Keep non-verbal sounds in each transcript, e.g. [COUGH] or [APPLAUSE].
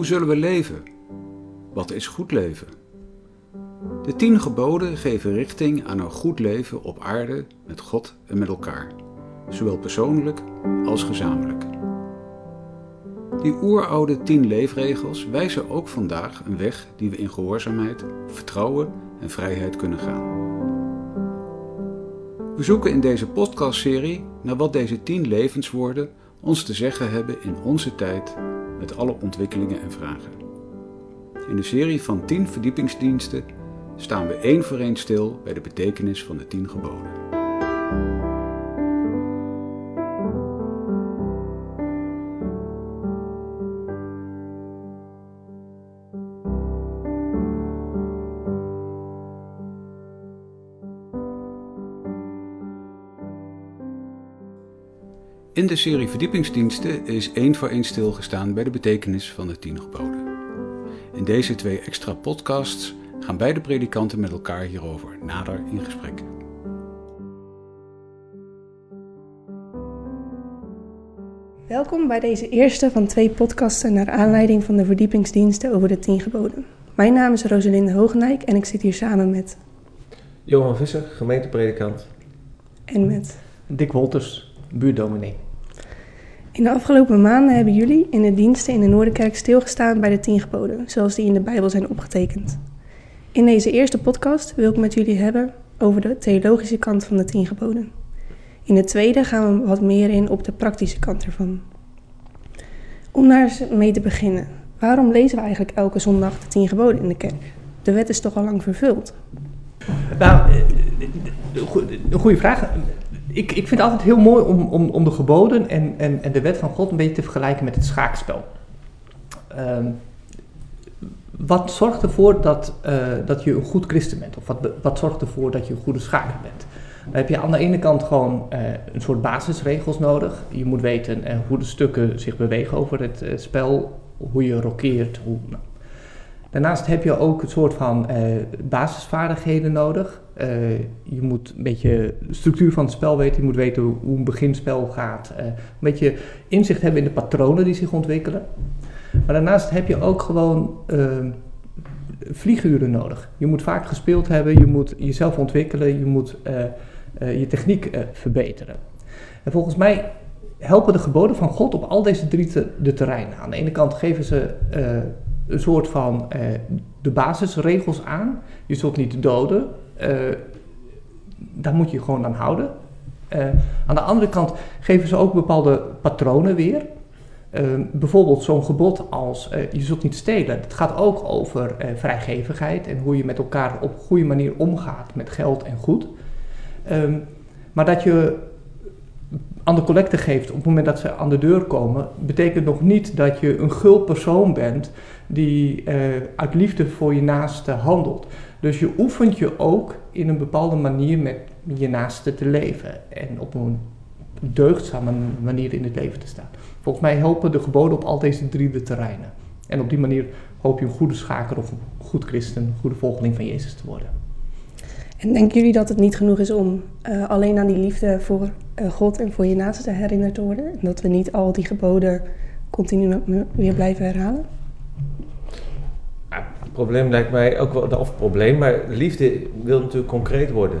Hoe zullen we leven? Wat is goed leven? De tien geboden geven richting aan een goed leven op aarde met God en met elkaar, zowel persoonlijk als gezamenlijk. Die oeroude tien leefregels wijzen ook vandaag een weg die we in gehoorzaamheid, vertrouwen en vrijheid kunnen gaan. We zoeken in deze podcastserie naar wat deze tien levenswoorden ons te zeggen hebben in onze tijd met alle ontwikkelingen en vragen. In de serie van 10 verdiepingsdiensten staan we één voor één stil bij de betekenis van de 10 geboden. In de serie verdiepingsdiensten is één voor één stilgestaan bij de betekenis van de tien geboden. In deze twee extra podcasts gaan beide predikanten met elkaar hierover nader in gesprek. Welkom bij deze eerste van twee podcasten naar aanleiding van de verdiepingsdiensten over de tien geboden. Mijn naam is Rosalinde Hoogenijk en ik zit hier samen met... Johan Visser, gemeentepredikant. En met... Dick Wolters, buurdominee. In de afgelopen maanden hebben jullie in de diensten in de Noorderkerk stilgestaan bij de tien geboden, zoals die in de Bijbel zijn opgetekend. In deze eerste podcast wil ik met jullie hebben over de theologische kant van de tien geboden. In de tweede gaan we wat meer in op de praktische kant ervan. Om daar eens mee te beginnen, waarom lezen we eigenlijk elke zondag de tien geboden in de kerk? De wet is toch al lang vervuld? Nou, eh, een goede vraag. Ik, ik vind het altijd heel mooi om, om, om de geboden en, en, en de wet van God een beetje te vergelijken met het schaakspel. Um, wat zorgt ervoor dat, uh, dat je een goed christen bent? Of wat, wat zorgt ervoor dat je een goede schaker bent? Dan heb je aan de ene kant gewoon uh, een soort basisregels nodig. Je moet weten uh, hoe de stukken zich bewegen over het spel, hoe je rokeert. Hoe, nou. Daarnaast heb je ook een soort van basisvaardigheden nodig. Je moet een beetje de structuur van het spel weten. Je moet weten hoe een beginspel gaat. een beetje inzicht hebben in de patronen die zich ontwikkelen. Maar daarnaast heb je ook gewoon uh, vlieguren nodig. Je moet vaak gespeeld hebben, je moet jezelf ontwikkelen, je moet je techniek verbeteren. En volgens mij helpen de geboden van God op al deze drie te, de terreinen. Aan de ene kant geven ze een soort van de basisregels aan. Je zult niet doden. Daar moet je gewoon aan houden. aan de andere kant geven ze ook bepaalde patronen weer. Uh, bijvoorbeeld zo'n gebod als je zult niet stelen. Het gaat ook over vrijgevigheid en hoe je met elkaar op een goede manier omgaat met geld en goed. Um, maar dat je aan de collecte geeft op het moment dat ze aan de deur komen, betekent nog niet dat je een gul persoon bent die uit liefde voor je naaste handelt. Dus je oefent je ook in een bepaalde manier met je naaste te leven en op een deugdzame manier in het leven te staan. Volgens mij helpen de geboden op al deze drie de terreinen. En op die manier hoop je een goede schaker of een goed christen, een goede volgeling van Jezus te worden. En denken jullie dat het niet genoeg is om uh, alleen aan die liefde voor uh, God en voor je naaste herinnerd te worden? En dat we niet al die geboden continu weer blijven herhalen? Probleem lijkt mij ook wel, of probleem, maar liefde wil natuurlijk concreet worden.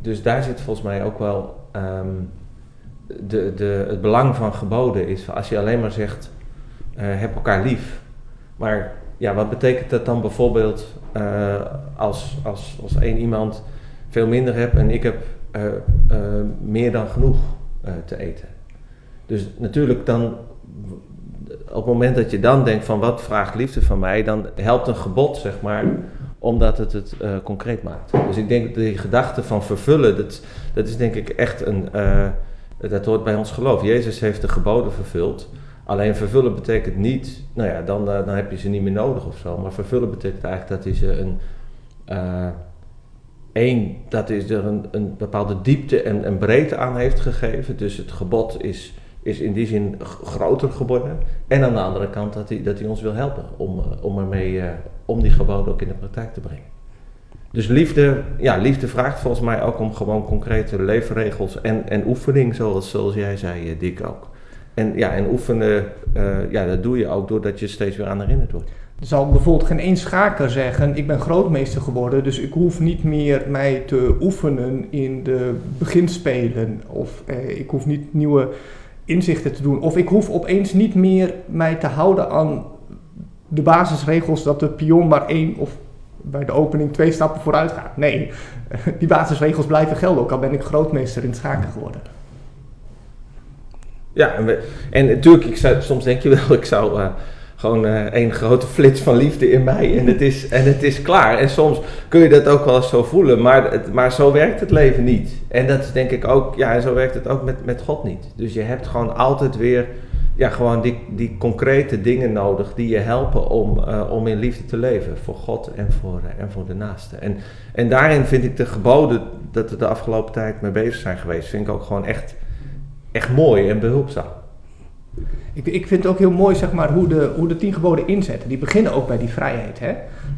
Dus daar zit volgens mij ook wel um, de, de, het belang van geboden is, als je alleen maar zegt, uh, heb elkaar lief. Maar ja, wat betekent dat dan bijvoorbeeld uh, als, als, als één iemand veel minder hebt en ik heb uh, meer dan genoeg te eten? Dus natuurlijk dan, op het moment dat je dan denkt van wat vraagt liefde van mij, dan helpt een gebod, zeg maar, omdat het het concreet maakt. Dus ik denk die gedachte van vervullen, dat, dat is denk ik echt een dat hoort bij ons geloof. Jezus heeft de geboden vervuld. Alleen vervullen betekent niet, nou ja, dan, dan heb je ze niet meer nodig of zo. Maar vervullen betekent eigenlijk dat hij ze een. Één, dat is er een, een bepaalde diepte en, en breedte aan heeft gegeven. Dus het gebod is, is in die zin groter geworden. En aan de andere kant dat hij, dat hij ons wil helpen om, om, ermee, uh, om die geboden ook in de praktijk te brengen. Dus liefde, ja, liefde vraagt volgens mij ook om gewoon concrete leefregels en, en oefening, zoals, zoals jij zei, eh, Dick ook. En, ja, en oefenen, eh, ja, dat doe je ook doordat je steeds weer aan herinnerd wordt. Er zal bijvoorbeeld geen één schaker zeggen: Ik ben grootmeester geworden, dus ik hoef niet meer mij te oefenen in de beginspelen. Of eh, ik hoef niet nieuwe inzichten te doen. Of ik hoef opeens niet meer mij te houden aan de basisregels dat de pion maar één of bij de opening twee stappen vooruit gaat. Nee, [LAUGHS] die basisregels blijven gelden, ook al ben ik grootmeester in het schaken geworden. Ja, en, en natuurlijk, ik soms denk je wel, ik zou uh, gewoon uh, één grote [LAUGHS] flits van liefde in mij en het, is, en het is klaar. En soms kun je dat ook wel eens zo voelen, maar, maar zo werkt het leven niet. En dat is denk ik ook, ja, en zo werkt het ook met, met God niet. Dus je hebt gewoon altijd weer, ja, gewoon die, die concrete dingen nodig die je helpen om, uh, om in liefde te leven. Voor God en voor, en voor de naaste. En, en daarin vind ik de geboden dat we de afgelopen tijd mee bezig zijn geweest, vind ik ook gewoon echt echt mooi en behulpzaam. Ik, ik vind het ook heel mooi zeg maar, hoe, de, hoe de tien geboden inzetten. Die beginnen ook bij die vrijheid. Hè?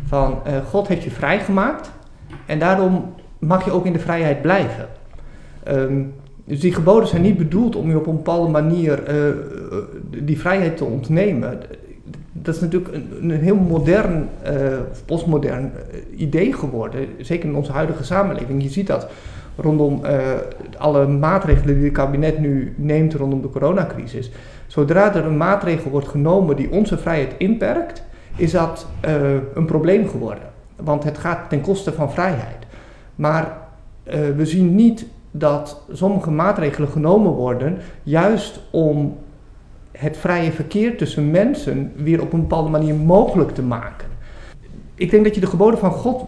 Van uh, God heeft je vrijgemaakt en daarom mag je ook in de vrijheid blijven. Um, dus die geboden zijn niet bedoeld om je op een bepaalde manier uh, die vrijheid te ontnemen. Dat is natuurlijk een, een heel modern, postmodern idee geworden, zeker in onze huidige samenleving. Je ziet dat rondom alle maatregelen die het kabinet nu neemt rondom de coronacrisis. Zodra er een maatregel wordt genomen die onze vrijheid inperkt, is dat uh, een probleem geworden. Want het gaat ten koste van vrijheid. Maar uh, we zien niet dat sommige maatregelen genomen worden juist om het vrije verkeer tussen mensen weer op een bepaalde manier mogelijk te maken. Ik denk dat je de geboden van God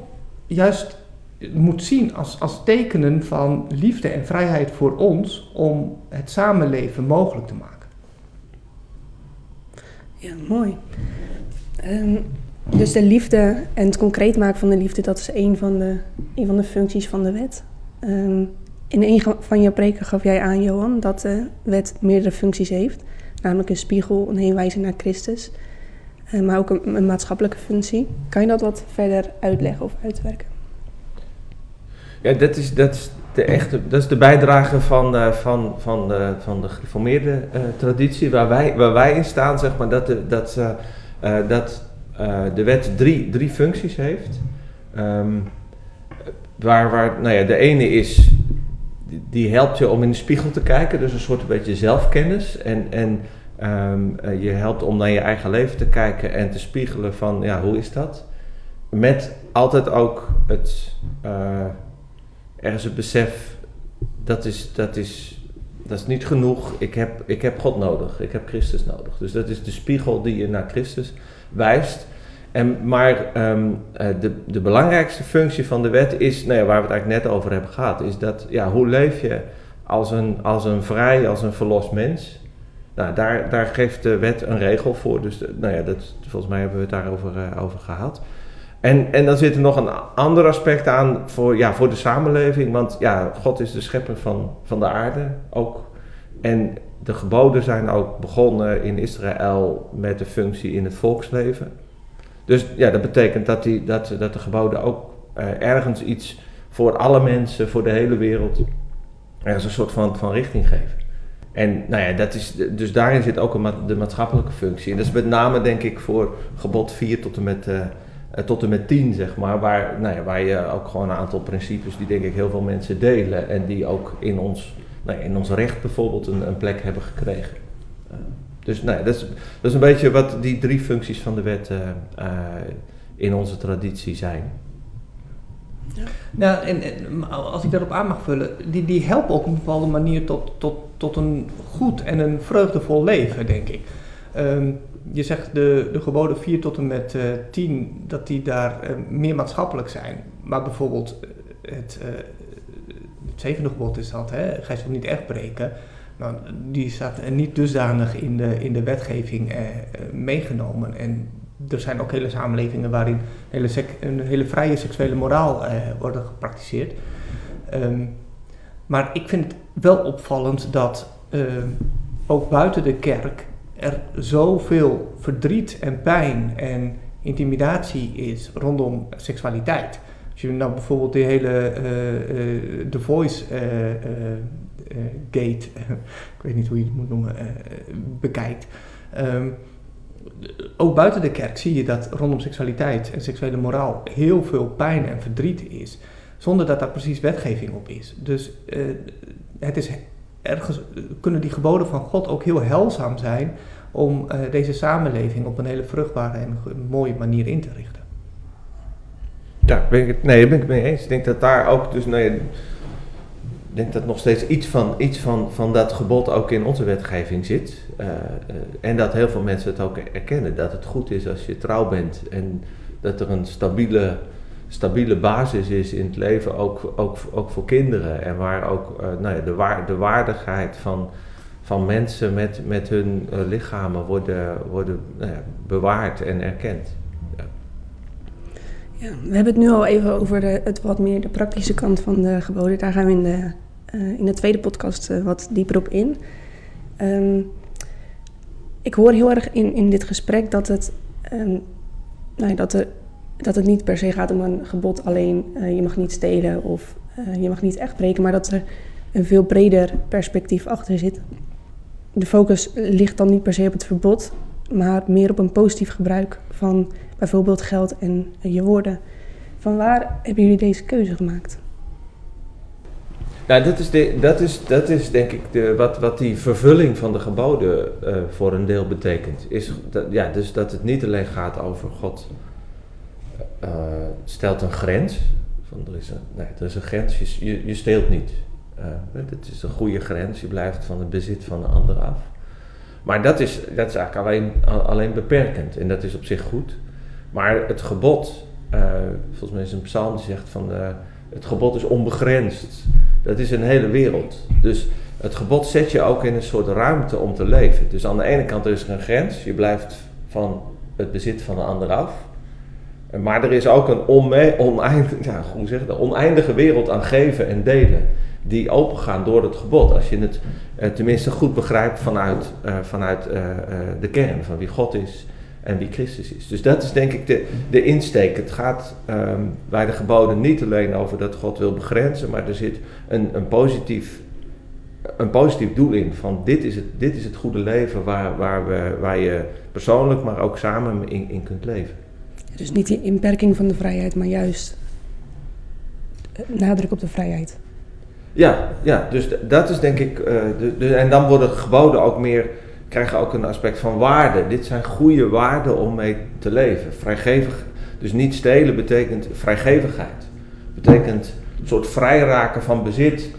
juist moet zien als, als tekenen van liefde en vrijheid voor ons om het samenleven mogelijk te maken. Ja, mooi. Um, dus de liefde en het concreet maken van de liefde, dat is een van de, een van de functies van de wet. Um, in een van je preken gaf jij aan, Johan, dat de wet meerdere functies heeft. Namelijk een spiegel, een heenwijzing naar Christus, uh, maar ook een, een maatschappelijke functie. Kan je dat wat verder uitleggen of uitwerken? Ja, dat is, dat is, de, echte, dat is de bijdrage van, uh, van, van, de, van de gereformeerde uh, traditie, waar wij, waar wij in staan, zeg maar, dat, de, dat, dat de wet drie, drie functies heeft. Um, waar, waar, nou ja, de ene is, die, helpt je om in de spiegel te kijken, dus een soort een beetje zelfkennis. En, en um, je helpt om naar je eigen leven te kijken en te spiegelen van, ja, hoe is dat? Met altijd ook het ergens het besef, dat is, dat is, dat is niet genoeg. Ik heb, ik heb God nodig, ik heb Christus nodig. Dus dat is de spiegel die je naar Christus wijst. En, maar um, de, de belangrijkste functie van de wet is, nou ja, waar we het eigenlijk net over hebben gehad, is dat, ja, hoe leef je als een, als een vrij, als een verlost mens? Nou, daar, daar geeft de wet een regel voor. Dus nou ja, dat, volgens mij hebben we het daarover uh, over gehad. En, en dan zit er nog een ander aspect aan voor, ja, voor de samenleving. Want ja, God is de schepper van, van de aarde ook. En de geboden zijn ook begonnen in Israël met de functie in het volksleven. Dus ja, dat betekent dat, die, dat, dat de geboden ook uh, ergens iets voor alle mensen, voor de hele wereld, ergens een soort van, van richting geven. En nou ja, dat is, dus daarin zit ook een, de maatschappelijke functie. En dat is met name denk ik voor gebod 4 tot en met... Uh, tot en met tien, zeg maar, waar, nou ja, waar je ook gewoon een aantal principes die denk ik heel veel mensen delen en die ook in ons, nou ja, in ons recht bijvoorbeeld een, een plek hebben gekregen. Uh, dus nou ja, dat, is, dat is een beetje wat die drie functies van de wet uh, in onze traditie zijn. Ja. Nou, en, en, als ik daarop aan mag vullen, die, die helpen ook op een bepaalde manier tot, tot, tot een goed en een vreugdevol leven, denk ik. Um, je zegt de, de geboden 4 tot en met uh, 10, dat die daar uh, meer maatschappelijk zijn. Maar bijvoorbeeld het, uh, het zevende gebod is dat, hè, gij zult niet echt breken. Nou, die staat niet dusdanig in de, in de wetgeving meegenomen. En er zijn ook hele samenlevingen waarin hele een hele vrije seksuele moraal wordt gepraktiseerd. Um, maar ik vind het wel opvallend dat ook buiten de kerk er zoveel verdriet en pijn en intimidatie is rondom seksualiteit. Als je nou bijvoorbeeld de hele uh, uh, The Voice uh, gate, [LAUGHS] ik weet niet hoe je het moet noemen, bekijkt. Ehm, ook buiten de kerk zie je dat rondom seksualiteit en seksuele moraal heel veel pijn en verdriet is, zonder dat daar precies wetgeving op is. Dus het is ergens kunnen die geboden van God ook heel helzaam zijn om uh, deze samenleving op een hele vruchtbare en mooie manier in te richten. Ja, ben ik nee, daar ben ik het mee eens. Ik denk dat daar ook, dus nee, ik denk dat nog steeds iets van, iets van, van dat gebod ook in onze wetgeving zit. Uh, en dat heel veel mensen het ook erkennen. Dat het goed is als je trouw bent en dat er een stabiele stabiele basis is in het leven, ook, ook, ook voor kinderen. En waar ook uh, nou ja, de, de waardigheid van, van mensen met, met hun uh, lichamen worden, worden nou bewaard en erkend. Ja. we hebben het nu al even over de, het wat meer de praktische kant van de geboden. Daar gaan we in de, uh, in de tweede podcast wat dieper op in. Um, ik hoor heel erg in, in dit gesprek dat het, um, nou dat er dat het niet per se gaat om een gebod alleen uh, je mag niet stelen of uh, je mag niet echt breken, maar dat er een veel breder perspectief achter zit. De focus ligt dan niet per se op het verbod, maar meer op een positief gebruik van bijvoorbeeld geld en uh, je woorden. Van waar hebben jullie deze keuze gemaakt? Nou, dat is, de, dat is, dat is denk ik de, wat, wat die vervulling van de geboden voor een deel betekent. Is dat, ja, dus dat het niet alleen gaat over God uh, stelt een grens. Van, er, is een, nee, er is een grens, je, je, steelt niet. Uh, dit is een goede grens, je blijft van het bezit van de ander af. Maar dat is, dat is eigenlijk alleen, alleen beperkend en dat is op zich goed. Maar het gebod, uh, volgens mij is een psalm die zegt van het gebod is onbegrensd. Dat is een hele wereld. Dus het gebod zet je ook in een soort ruimte om te leven. Dus aan de ene kant is er een grens, je blijft van het bezit van de ander af. Maar er is ook een oneindige, ja, oneindige wereld aan geven en delen. Die opengaan door het gebod. Als je het eh, tenminste goed begrijpt vanuit, uh, vanuit uh, de kern van wie God is en wie Christus is. Dus dat is denk ik de, de insteek. Het gaat um, bij de geboden niet alleen over dat God wil begrenzen, maar er zit een, een, positief, een positief doel in. Van dit is het, dit is het goede leven waar, waar, we, waar je persoonlijk, maar ook samen in, in kunt leven. Dus niet die inperking van de vrijheid, maar juist nadruk op de vrijheid. Ja, ja dus dat is denk ik. Uh, de, en dan worden geboden ook meer. krijgen ook een aspect van waarde. Dit zijn goede waarden om mee te leven. Vrijgevig. Dus niet stelen betekent vrijgevigheid. Betekent een soort vrijraken van bezit.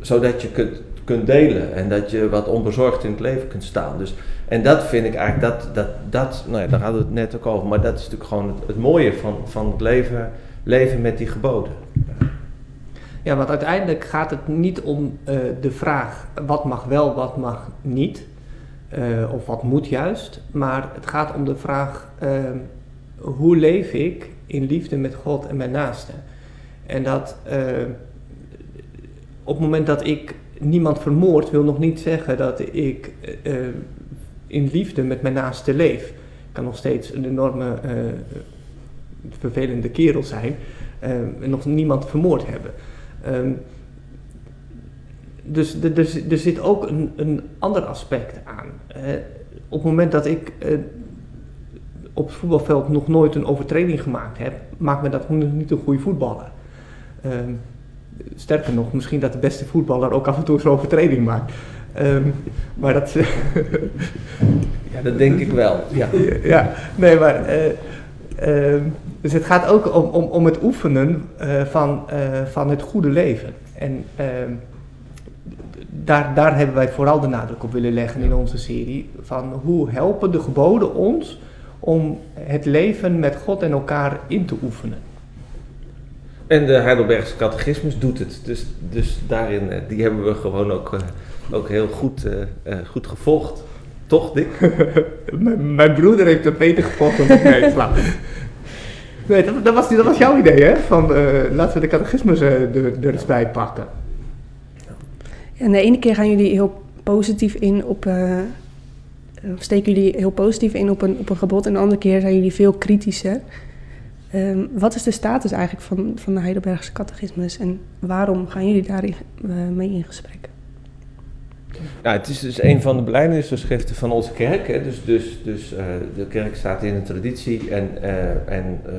zodat je kunt, kunt delen en dat je wat onbezorgd in het leven kunt staan. Dus en dat vind ik eigenlijk, dat, dat, dat, nou ja, daar hadden we het net ook over, maar dat is natuurlijk gewoon het, mooie van, van het leven, leven met die geboden. Ja, want uiteindelijk gaat het niet om uh, de vraag wat mag wel, wat mag niet, uh, of wat moet juist, maar het gaat om de vraag uh, hoe leef ik in liefde met God en mijn naaste. En dat op het moment dat ik niemand vermoord, wil nog niet zeggen dat ik in liefde met mijn naaste leef. Ik kan nog steeds een enorme uh, vervelende kerel zijn uh, en nog niemand vermoord hebben. Um, dus er zit ook een, een ander aspect aan. Uh, op het moment dat ik op het voetbalveld nog nooit een overtreding gemaakt heb, maakt me dat niet een goede voetballer. Um, sterker nog, misschien dat de beste voetballer ook af en toe een overtreding maakt. Um, maar dat. [LAUGHS] ja, dat denk ik wel. Ja, ja nee, maar. Uh, um, dus het gaat ook om, om, om het oefenen uh, van, uh, van het goede leven. En ehm, daar, daar hebben wij vooral de nadruk op willen leggen in onze serie. Van hoe helpen de geboden ons om het leven met God en elkaar in te oefenen. En de Heidelbergse catechismus doet het. Dus, dus daarin, die hebben we gewoon ook ook heel goed, uh, uh, goed gevolgd. Toch, Dick? [LAUGHS] mijn, broeder heeft het beter gevolgd dan ik. Nee, [LAUGHS] nee dat, dat, was, dat was jouw idee, hè? Van uh, laten we de catechismus er, er eens bij pakken. En de ene keer gaan jullie heel positief in op. steken jullie heel positief in op een, op een gebod. En de andere keer zijn jullie veel kritischer. Um, wat is de status eigenlijk van, van de Heidelbergse catechismus en waarom gaan jullie daar mee in gesprek? Nou, het is dus een van de beleidingsgeschriften van onze kerk. Hè. Dus, dus, dus uh, de kerk staat in een traditie en, uh, en uh,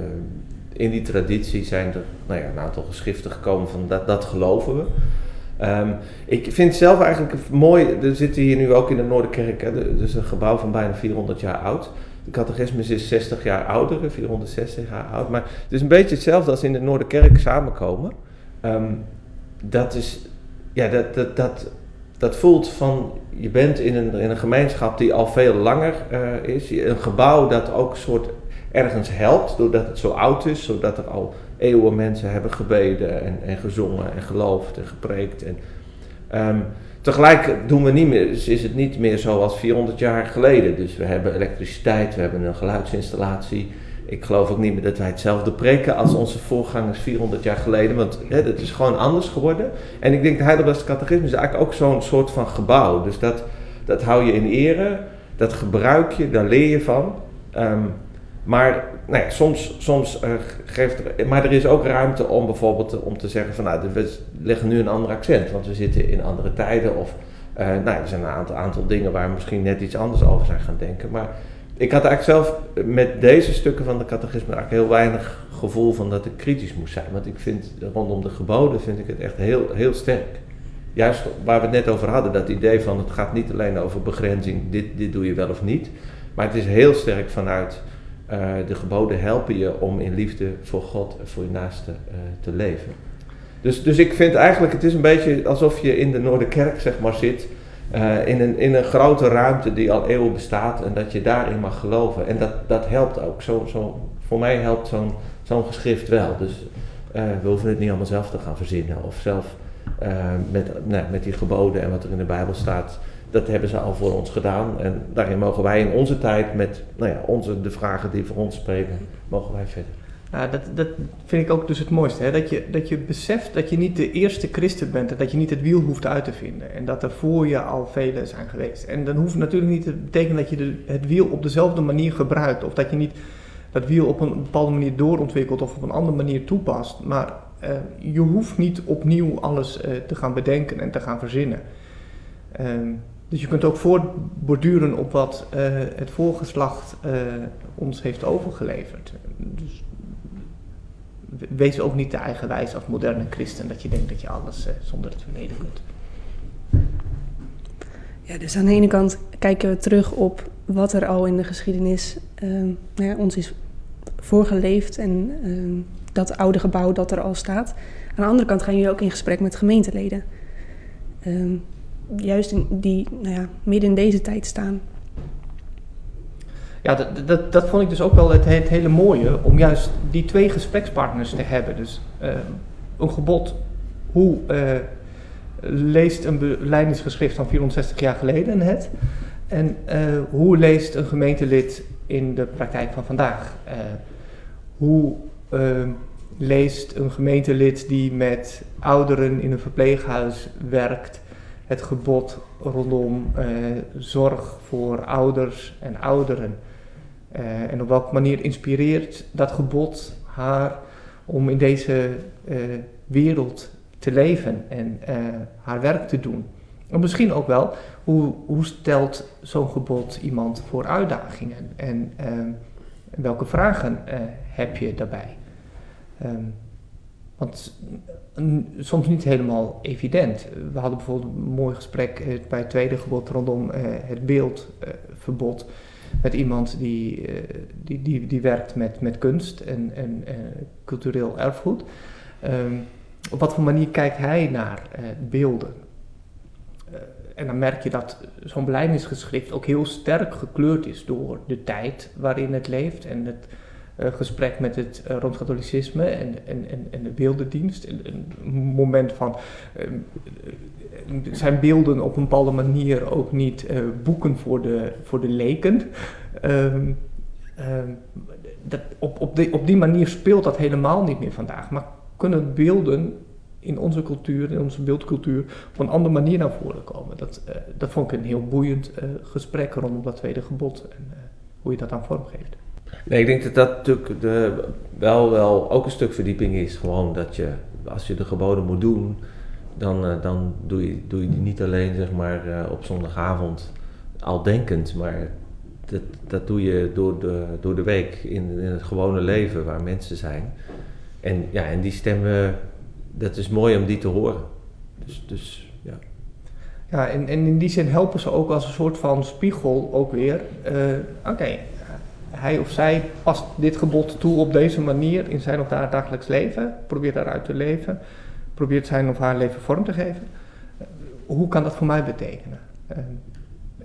in die traditie zijn er nou ja, een aantal geschriften gekomen van dat, dat geloven we. Um, ik vind zelf eigenlijk mooi, er zitten hier nu ook in de Noorderkerk, hè, dus een gebouw van bijna 400 jaar oud. De catechismus is 60 jaar ouder, 460 jaar oud. Maar het is een beetje hetzelfde als in de Noorderkerk samenkomen. Um, dat is, ja, dat, dat, dat, dat voelt van, je bent in een, in een gemeenschap die al veel langer uh, is. Een gebouw dat ook soort ergens helpt, doordat het zo oud is, zodat er al eeuwen mensen hebben gebeden en, en gezongen en geloofd en gepreekt. En, um, tegelijk doen we niet meer, is het niet meer zoals 400 jaar geleden. Dus we hebben elektriciteit, we hebben een geluidsinstallatie. Ik geloof ook niet meer dat wij hetzelfde preken als onze voorgangers 400 jaar geleden, want hè, dat is gewoon anders geworden. En ik denk de Heidelbergse catechisme is eigenlijk ook zo'n soort van gebouw. Dus dat, dat hou je in ere, dat gebruik je, daar leer je van. Um, maar nou ja, soms, soms uh, geeft er, maar er is ook ruimte om bijvoorbeeld om te zeggen van nou, we leggen nu een ander accent, want we zitten in andere tijden. Of uh, nou, er zijn een aantal, aantal dingen waar we misschien net iets anders over zijn gaan denken. Maar ik had eigenlijk zelf met deze stukken van de catechisme eigenlijk heel weinig gevoel van dat ik kritisch moest zijn. Want ik vind rondom de geboden vind ik het echt heel, heel sterk. Juist waar we het net over hadden, dat idee van het gaat niet alleen over begrenzing, dit, dit doe je wel of niet. Maar het is heel sterk vanuit uh, de geboden helpen je om in liefde voor God en voor je naaste uh, te leven. Dus, dus ik vind eigenlijk, het is een beetje alsof je in de Noorderkerk zeg maar zit. Uh, in, een, in een grote ruimte die al eeuwen bestaat en dat je daarin mag geloven. En dat, dat helpt ook. Zo, zo, voor mij helpt zo'n zo'n geschrift wel. Dus we hoeven het niet allemaal zelf te gaan verzinnen. Of zelf met, nou, met die geboden en wat er in de Bijbel staat dat hebben ze al voor ons gedaan. En daarin mogen wij in onze tijd met nou ja, onze, de vragen die voor ons spreken, mogen wij verder. Nou, dat, dat vind ik ook dus het mooiste. Hè? Dat, je, dat je beseft dat je niet de eerste christen bent. En dat je niet het wiel hoeft uit te vinden. En dat er voor je al velen zijn geweest. En dan hoeft natuurlijk niet te betekenen dat je de, het wiel op dezelfde manier gebruikt. Of dat je niet dat wiel op een bepaalde manier doorontwikkelt of op een andere manier toepast. Maar uh, je hoeft niet opnieuw alles uh, te gaan bedenken en te gaan verzinnen. Uh, dus je kunt ook voortborduren op wat het voorgeslacht ons heeft overgeleverd. Dus wees ook niet te eigenwijs als moderne christen dat je denkt dat je alles uh, zonder het verleden kunt. Ja, dus aan de ene kant kijken we terug op wat er al in de geschiedenis ja, ons is voorgeleefd en dat oude gebouw dat er al staat. Aan de andere kant gaan jullie ook in gesprek met gemeenteleden juist in die, nou ja, midden in deze tijd staan. Ja, dat, dat, dat vond ik dus ook wel het, hele mooie, om juist die twee gesprekspartners te hebben. Dus uh, een gebod, hoe uh, leest een beleidingsgeschrift van 460 jaar geleden het? En uh, hoe leest een gemeentelid in de praktijk van vandaag? hoe leest een gemeentelid die met ouderen in een verpleeghuis werkt het gebod rondom zorg voor ouders en ouderen. Uh, en op welke manier inspireert dat gebod haar om in deze uh, wereld te leven en haar werk te doen? En misschien ook wel, hoe, hoe stelt zo'n gebod iemand voor uitdagingen en welke vragen heb je daarbij? Um, want soms niet helemaal evident. We hadden bijvoorbeeld een mooi gesprek eh, bij het tweede gebod rondom het beeldverbod. Met iemand die, uh, die, die, die werkt met, met kunst en, en cultureel erfgoed. Um, op wat voor manier kijkt hij naar beelden? en dan merk je dat zo'n beleidingsgeschrift ook heel sterk gekleurd is door de tijd waarin het leeft en het gesprek met het uh, rooms-katholicisme en, en, en, en, de beeldendienst. Een, moment van, uh, zijn beelden op een bepaalde manier ook niet boeken voor de, voor de leken? Um, um, dat, op, op, die, op die manier speelt dat helemaal niet meer vandaag. Maar kunnen beelden in onze cultuur, in onze beeldcultuur, op een andere manier naar voren komen? Dat, dat vond ik een heel boeiend gesprek rondom dat tweede gebod en hoe je dat dan vormgeeft. Nee, ik denk dat dat natuurlijk de, wel, wel ook een stuk verdieping is. Gewoon dat je, als je de geboden moet doen, dan, eh, dan doe, je, doe je die niet alleen zeg maar, eh, op zondagavond al denkend, maar dat, dat doe je door de, door de week in, in het gewone leven waar mensen zijn. En, ja, en die stemmen, dat is mooi om die te horen. Dus, dus ja. Ja, en, en in die zin helpen ze ook als een soort van spiegel ook weer. eh, Oké, hij of zij past dit gebod toe op deze manier in zijn of haar dagelijks leven. Probeert daaruit te leven. Probeert zijn of haar leven vorm te geven. Eh, hoe kan dat voor mij betekenen? Eh,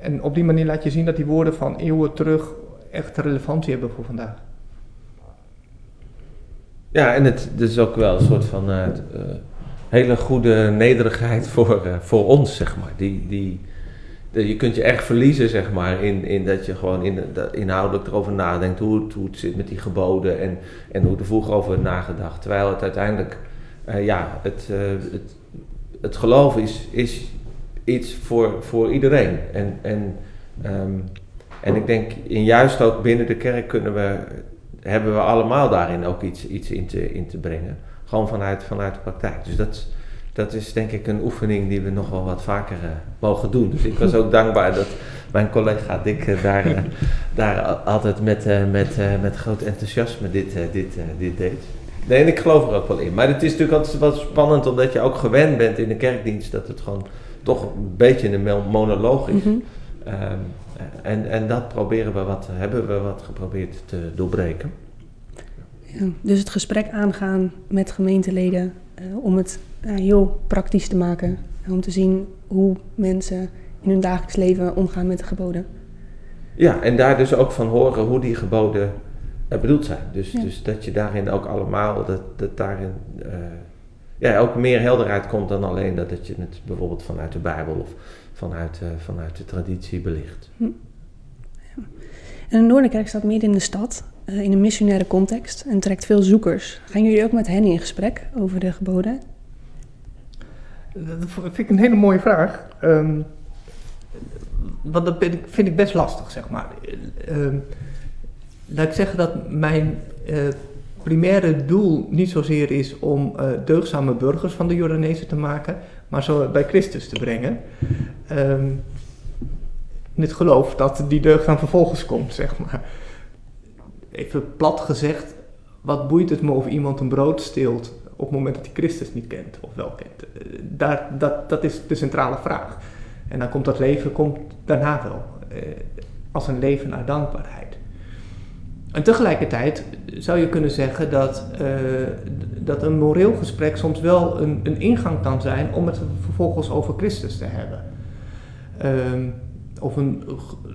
en op die manier laat je zien dat die woorden van eeuwen terug echt relevantie hebben voor vandaag. Ja, en het, is ook wel een soort van eh, hele goede nederigheid voor, voor ons, zeg maar. Die, die, je kunt je echt verliezen, zeg maar, in, in dat je gewoon in, inhoudelijk erover nadenkt hoe het, hoe het zit met die geboden en, en hoe er vroeger over nagedacht. Terwijl het uiteindelijk, eh, ja, het, eh, het, het geloof is, is iets voor, voor iedereen. En, en, ehm, en ik denk, in juist ook binnen de kerk kunnen we hebben we allemaal daarin ook iets, iets in, te, in te brengen. Gewoon vanuit, vanuit de praktijk. Dus dat, dat is denk ik een oefening die we nog wel wat vaker eh, mogen doen. Dus ik was ook dankbaar dat mijn collega Dick eh, daar, eh, daar altijd met, met, met groot enthousiasme dit, dit, dit deed. Nee, en ik geloof er ook wel in. Maar het is natuurlijk altijd wat spannend omdat je ook gewend bent in de kerkdienst dat het gewoon toch een beetje een mo- monoloog is. Mhm. Ehm, en, en dat proberen we wat, hebben we wat geprobeerd te doorbreken. Ja, dus het gesprek aangaan met gemeenteleden om het eh, heel praktisch te maken. En om te zien hoe mensen in hun dagelijks leven omgaan met de geboden. Ja, en daar dus ook van horen hoe die geboden eh, bedoeld zijn. Dus, Ja. dus dat je daarin ook allemaal, dat, dat daarin eh, ja, ook meer helderheid komt dan alleen dat, dat je het bijvoorbeeld vanuit de Bijbel of vanuit, vanuit de traditie belicht. En de Noorderkerk staat midden in de stad, in een missionaire context en trekt veel zoekers. Gaan jullie ook met hen in gesprek over de geboden? Dat vind ik een hele mooie vraag. Ehm, want dat vind ik best lastig, zeg maar. Ehm, laat ik zeggen dat mijn eh, primaire doel niet zozeer is om eh, deugdzame burgers van de Jordanezen te maken, maar zo bij Christus te brengen. Ehm, in het geloof dat die deugd dan vervolgens komt, zeg maar. Even plat gezegd, wat boeit het me of iemand een brood steelt op het moment dat hij Christus niet kent of wel kent? Eh, Daar, dat, dat is de centrale vraag. En dan komt dat leven komt daarna wel, eh, als een leven naar dankbaarheid. En tegelijkertijd zou je kunnen zeggen dat, eh, dat een moreel gesprek soms wel een, een ingang kan zijn om het vervolgens over Christus te hebben. Ehm, of een,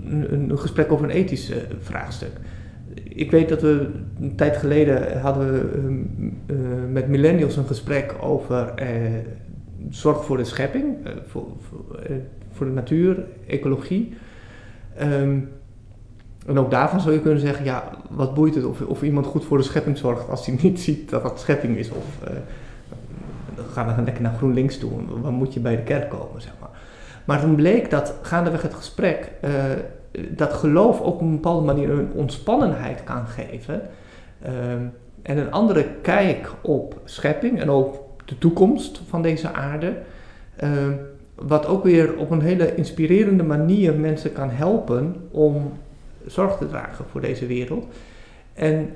een, een gesprek over een ethisch eh, vraagstuk. Ik weet dat we een tijd geleden hadden we ehm, eh, met millennials een gesprek over eh, zorg voor de schepping, eh, voor, voor, de natuur, ecologie. Ehm, en ook daarvan zou je kunnen zeggen, ja, wat boeit het of, of iemand goed voor de schepping zorgt als hij [LAUGHS] niet ziet dat dat schepping is. Of dan gaan we lekker naar GroenLinks toe, waar moet je bij de kerk komen, zeg maar. Maar toen bleek dat gaandeweg het gesprek, dat geloof ook op een bepaalde manier een ontspannenheid kan geven. ehm, en een andere kijk op schepping en ook de toekomst van deze aarde. ehm, wat ook weer op een hele inspirerende manier mensen kan helpen om zorg te dragen voor deze wereld. En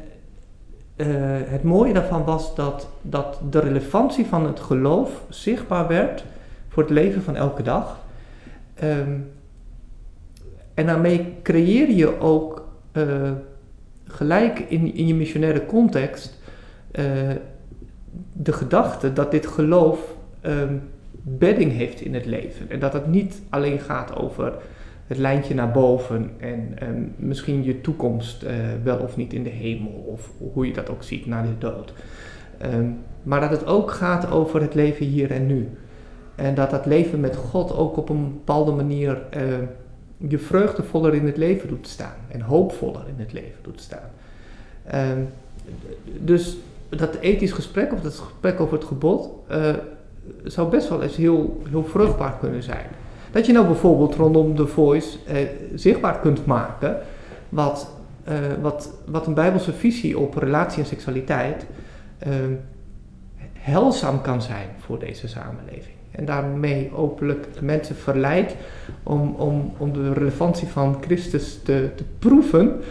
eh, het mooie daarvan was dat, dat de relevantie van het geloof zichtbaar werd voor het leven van elke dag. Ehm, en daarmee creëer je ook eh, gelijk in, in je missionaire context eh, de gedachte dat dit geloof ehm, bedding heeft in het leven. En dat het niet alleen gaat over het lijntje naar boven en ehm, misschien je toekomst eh, wel of niet in de hemel, of hoe je dat ook ziet na de dood. Ehm, maar dat het ook gaat over het leven hier en nu. En dat dat leven met God ook op een bepaalde manier je vreugdevoller in het leven doet staan. En hoopvoller in het leven doet staan. Ehm, dus dat ethisch gesprek of dat gesprek over het gebod eh, zou best wel eens heel, heel vruchtbaar kunnen zijn. Dat je nou bijvoorbeeld rondom de voice eh, zichtbaar kunt maken wat, eh, wat, wat een bijbelse visie op relatie en seksualiteit eh, helzaam kan zijn voor deze samenleving. En daarmee openlijk de mensen verleidt om, om, om de relevantie van Christus te, te proeven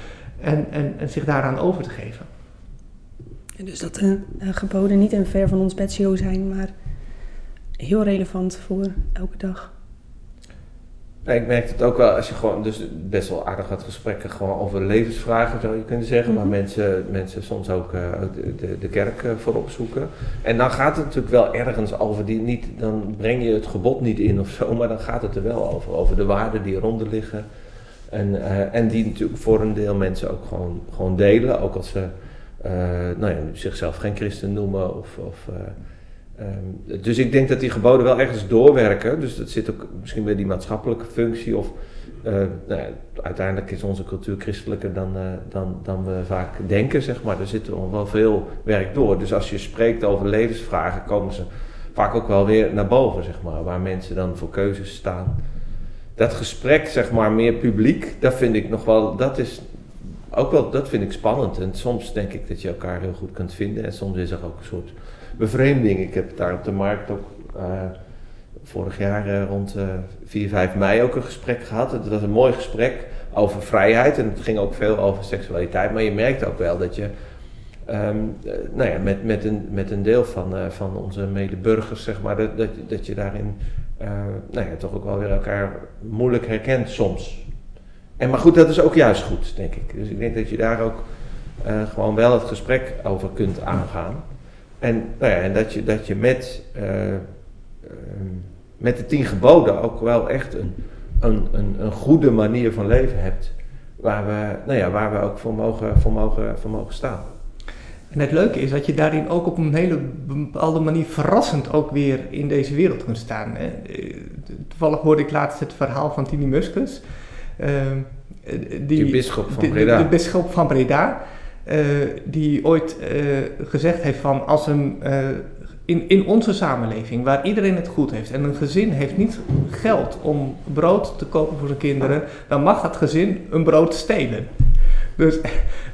en, en, en zich daaraan over te geven. En dus dat de eh, geboden niet een ver van ons bedshow zijn, maar heel relevant voor elke dag. Ik merk het ook wel als je gewoon, dus best wel aardig wat gesprekken gewoon over levensvragen zou je kunnen zeggen, Mhm. waar mensen, mensen soms ook ook de, de, de kerk eh, voor opzoeken. En dan gaat het natuurlijk wel ergens over die niet, dan breng je het gebod niet in of zo, maar dan gaat het er wel over, over de waarden die eronder liggen. En, eh, en die natuurlijk voor een deel mensen ook gewoon, gewoon delen, ook als ze nou ja, zichzelf geen christen noemen of. of eh, Ehm, dus ik denk dat die geboden wel ergens doorwerken. Dus dat zit ook misschien bij die maatschappelijke functie. Of eh, nou uiteindelijk is onze cultuur christelijker dan, eh, dan, dan we vaak denken, zeg maar. Er zit nog wel veel werk door. Dus als je spreekt over levensvragen, komen ze vaak ook wel weer naar boven, zeg maar. Waar mensen dan voor keuzes staan. Dat gesprek, zeg maar, meer publiek, dat vind ik nog wel, dat is ook wel, dat vind ik spannend. En soms denk ik dat je elkaar heel goed kunt vinden. En soms is er ook een soort bevreemding. Ik heb daar op de markt ook eh, vorig jaar eh, rond eh 4, 5 mei ook een gesprek gehad. Het was een mooi gesprek over vrijheid en het ging ook veel over seksualiteit. Maar je merkt ook wel dat je ehm, eh, nou ja, met, met, een, met een deel van, eh, van onze medeburgers, zeg maar, dat, dat, dat je daarin eh, nou ja, toch ook wel weer elkaar moeilijk herkent soms. En, maar goed, dat is ook juist goed, denk ik. Dus ik denk dat je daar ook eh, gewoon wel het gesprek over kunt aangaan. En, nou ja, en dat je, dat je met, eh, ehm, met de tien geboden ook wel echt een, een, een, een goede manier van leven hebt. Waar we, nou ja, waar we ook voor mogen, voor, mogen, voor mogen staan. En het leuke is dat je daarin ook op een hele bepaalde manier verrassend ook weer in deze wereld kunt staan. Hè. Eh, Toevallig hoorde ik laatst het verhaal van Tini Muskus. eh, die, Die bisschop van de- de- Breda. De, bisschop van Breda. Eh, die ooit eh, gezegd heeft van als een, eh, in, in onze samenleving waar iedereen het goed heeft en een gezin heeft niet geld om brood te kopen voor zijn kinderen, dan mag dat gezin een brood stelen. Dus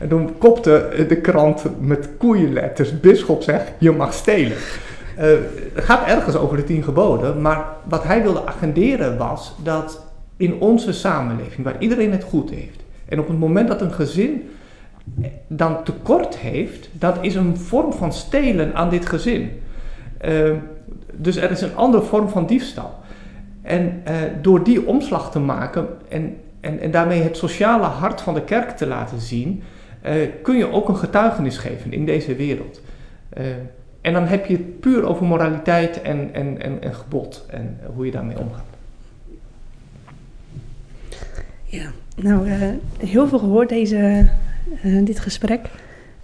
en toen kopte de krant met koeienletters, bisschop zegt, je mag stelen. Het gaat ergens over de tien geboden, maar wat hij wilde agenderen was dat in onze samenleving, waar iedereen het goed heeft, en op het moment dat een gezin dan tekort heeft, dat is een vorm van stelen aan dit gezin. Eh, dus er is een andere vorm van diefstal. En eh, door die omslag te maken en, en, en daarmee het sociale hart van de kerk te laten zien, eh, kun je ook een getuigenis geven in deze wereld. En dan heb je het puur over moraliteit en, en, en, en gebod en hoe je daarmee omgaat. Ja, nou, heel veel gehoord deze, eh, dit gesprek.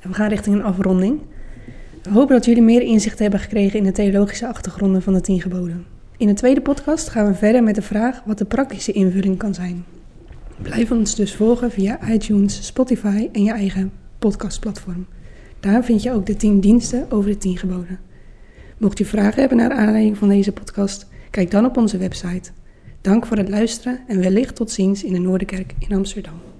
We gaan richting een afronding. We hopen dat jullie meer inzicht hebben gekregen in de theologische achtergronden van de tien geboden. In de tweede podcast gaan we verder met de vraag wat de praktische invulling kan zijn. Blijf ons dus volgen via iTunes, Spotify en je eigen podcastplatform. Daar vind je ook de tien diensten over de tien geboden. Mocht je vragen hebben naar aanleiding van deze podcast, kijk dan op onze website. Dank voor het luisteren en wellicht tot ziens in de Noorderkerk in Amsterdam.